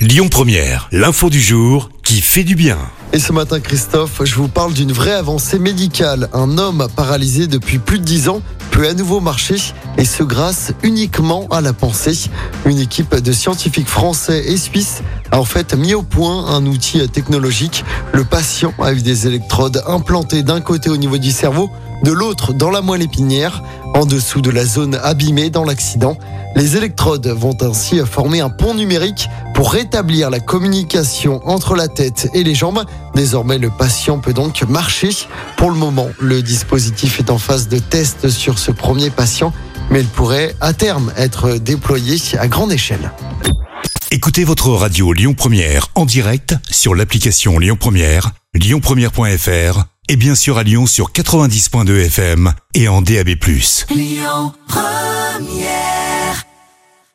Lyon Première, l'info du jour qui fait du bien. Et ce matin, Christophe, je vous parle d'une vraie avancée médicale. Un homme paralysé depuis plus de 10 ans à nouveau marcher et ce grâce uniquement à la pensée. Une équipe de scientifiques français et suisses a en fait mis au point un outil technologique. Le patient a eu des électrodes implantées d'un côté au niveau du cerveau, de l'autre dans la moelle épinière, en dessous de la zone abîmée dans l'accident. Les électrodes vont ainsi former un pont numérique pour rétablir la communication entre la tête et les jambes. Désormais, le patient peut donc marcher. Pour le moment, le dispositif est en phase de test sur ce premier patient, mais il pourrait à terme être déployé à grande échelle. Écoutez votre radio Lyon Première en direct sur l'application Lyon Première, lyonpremière.fr et bien sûr à Lyon sur 90.2 FM et en DAB+. Lyon Première